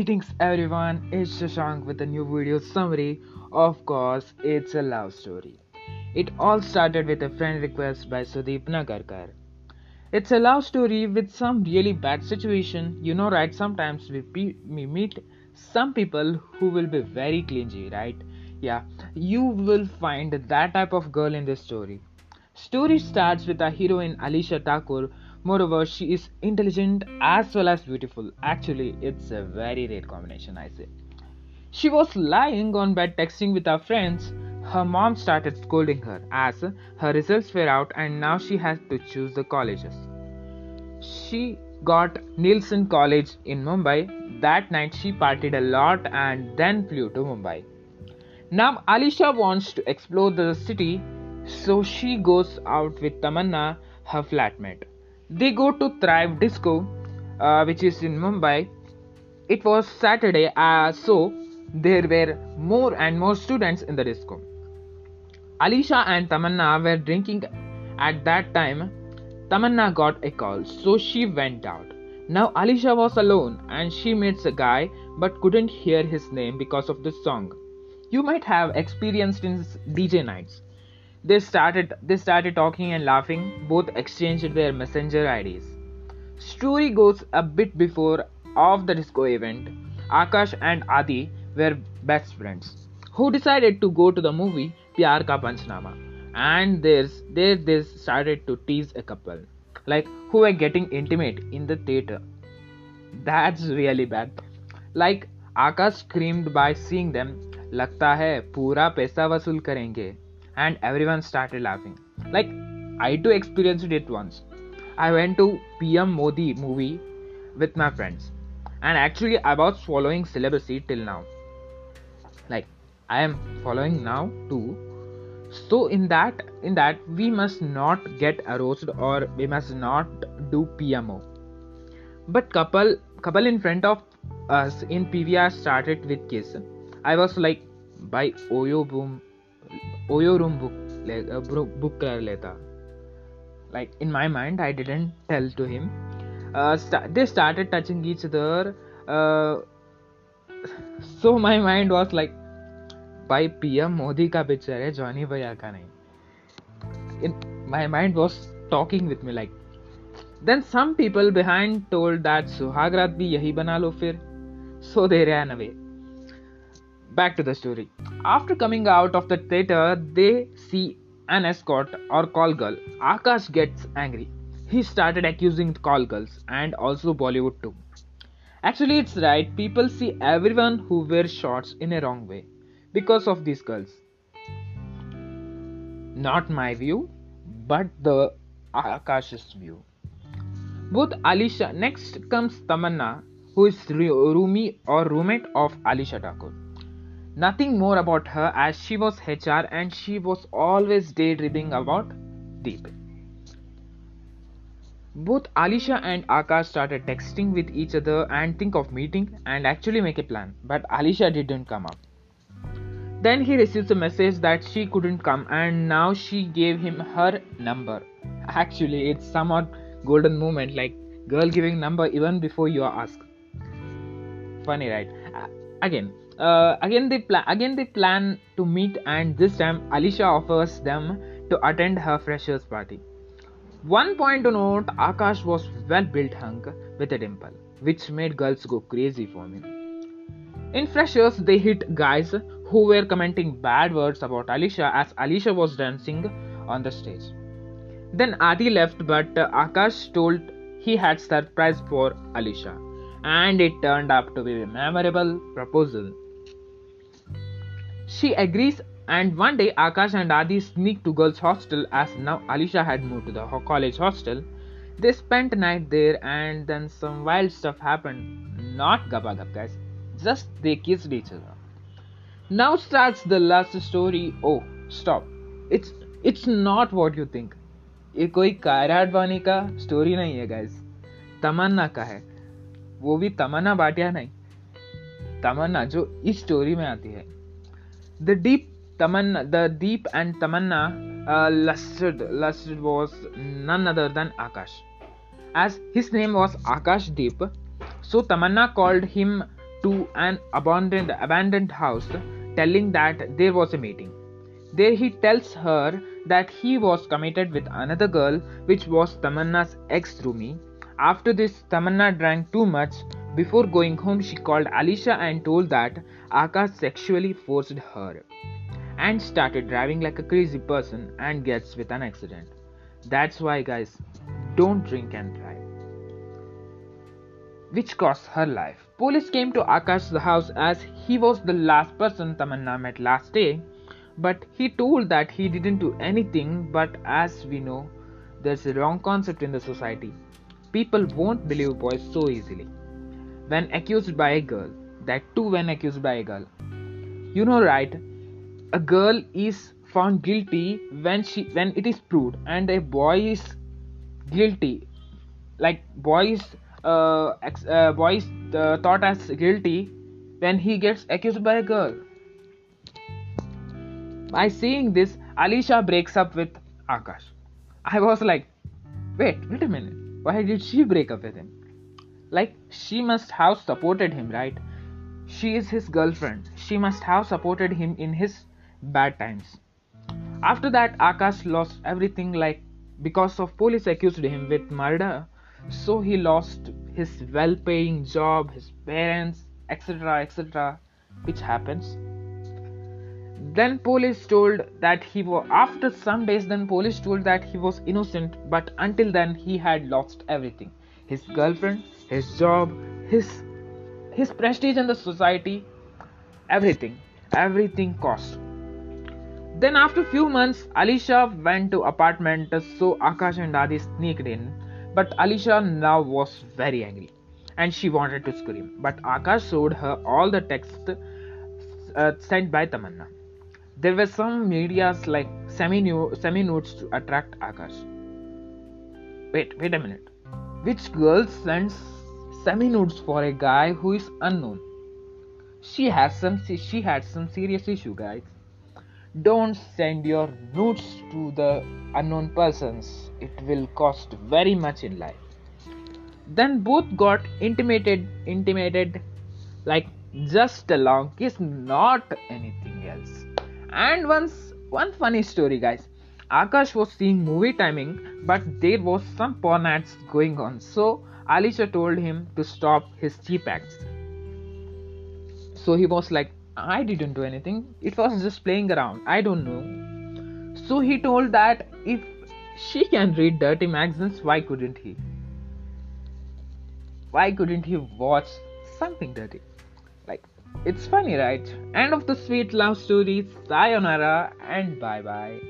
Greetings everyone, it's Shashank with a new video summary. Of course, it's a love story. It all started with a friend request by Sudeep Nagarkar. It's a love story with some really bad situation. You know, right? Sometimes we, pe- we meet some people who will be very clingy, right? Yeah, you will find that type of girl in this story. Story starts with our heroine Alisha Thakur Moreover, she is intelligent as well as beautiful. Actually, it's a very rare combination, I say. She was lying on bed texting with her friends. Her mom started scolding her as her results were out and now she has to choose the colleges. She got Nielsen College in Mumbai. That night she partied a lot and then flew to Mumbai. Now Alisha wants to explore the city, so she goes out with Tamanna, her flatmate. They go to Thrive Disco, uh, which is in Mumbai. It was Saturday, uh, so there were more and more students in the disco. Alisha and Tamanna were drinking at that time. Tamanna got a call, so she went out. Now Alisha was alone and she meets a guy but couldn't hear his name because of the song. You might have experienced in DJ nights. They started they started talking and laughing. Both exchanged their messenger IDs. Story goes a bit before of the disco event. Akash and Adi were best friends who decided to go to the movie Pyar Ka Panchnama. And there's there they started to tease a couple, like who were getting intimate in the theater. That's really bad. Like Akash screamed by seeing them. लगता है पूरा पैसा वसूल करेंगे and everyone started laughing. Like, I too experienced it once. I went to PM Modi movie with my friends, and actually, I was following celibacy till now. Like, I am following now too. So in that, in that, we must not get aroused or we must not do PMO. But couple, couple in front of us in PVR started with kiss. I was like, by Oyo oh boom Oyo room book book कर लेता like in my mind I didn't tell to him they st- they started touching each other uh, so my mind was like PM Modi का picture है Johnny भैया का नहीं in my mind was talking with me like then some people behind told that सुहागरात भी यही बना लो फिर सो दे रहा नवे back to the story. After coming out of the theater, they see an escort or call girl. Akash gets angry. He started accusing call girls and also Bollywood too. Actually, it's right, people see everyone who wears shorts in a wrong way because of these girls. Not my view, but the Akash's view. Both Alisha, next comes Tamanna, who is roomie or roommate of Alisha Thakur. Nothing more about her as she was HR and she was always daydreaming about Deep. Both Alisha and Akash started texting with each other and think of meeting and actually make a plan, but Alisha didn't come up. Then he receives a message that she couldn't come and now she gave him her number. Actually, it's somewhat golden moment like girl giving number even before you ask. Funny, right? Again, uh, again they plan again they plan to meet and this time alisha offers them to attend her freshers party. One point to note akash was well built hunk with a dimple which made girls go crazy for him in freshers they hit guys who were commenting bad words about alisha as alisha was dancing on the stage. Then adi left but akash told he had surprise for alisha and it turned out to be a memorable proposal she agrees, and one day Akash and Adi sneak to girls' hostel as now Alisha had moved to the college hostel. They spent a night there, and then some wild stuff happened. Not gaba gab, guys. Just they kissed each other. Now starts the last story. Oh, stop! It's it's not what you think. ये कोई कायरा अडवाणी का story नहीं है guys तमन्ना का है वो भी तमन्ना बाटिया नहीं। तमन्ना जो इस स्टोरी में आती है। The Deep Tamanna the Deep and Tamanna lustered lustered was none other than Akash as his name was Akash Deep so Tamanna called him to an abandoned abandoned house telling that there was a meeting there he tells her that he was committed with another girl which was Tamanna's ex roomie After this Tamanna drank too much. Before going home she called Alisha and told that Akash sexually forced her and started driving like a crazy person and gets with an accident. That's why guys don't drink and drive which cost her life. Police came to Akash's house as he was the last person Tamanna met last day, but he told that he didn't do anything. But as we know, there's a wrong concept in the society. People won't believe boys so easily. When accused by a girl, that too when accused by a girl. You know, right? A girl is found guilty when she when it is proved, and a boy is guilty. Like boys uh, ex- uh, is uh, thought as guilty when he gets accused by a girl. By seeing this, Alisha breaks up with Akash. I was like, wait, wait a minute. Why did she break up with him? Like, she must have supported him, right? She is his girlfriend. She must have supported him in his bad times. After that, Akash lost everything, like, because of police accused him with murder so he lost his well paying job, his parents, etc. etc. which happens. Then police told that he was after some days then police told that he was innocent but until then he had lost everything. His girlfriend, his job, his his prestige in the society, everything. Everything cost. Then after few months, Alisha went to apartment so Akash and Adi sneaked in but Alisha now was very angry and she wanted to scream. But Akash showed her all the text uh, sent by Tamanna. There were some medias like semi nudes to attract Akash. Wait, wait a minute. Which girl sends semi nudes for a guy who is unknown? She has some she had some serious issue, guys. Don't send your nudes to the unknown persons. It will cost very much in life. Then both got intimated, intimated like just a long kiss, not anything else. And once, one funny story, guys. Akash was seeing movie timing, but there was some porn ads going on. So Alisha told him to stop his cheap acts. So he was like, I didn't do anything. It was just playing around. I don't know. So he told that if she can read dirty magazines, why couldn't he? Why couldn't he watch something dirty? It's funny, right? End of the sweet love story. Sayonara and bye bye.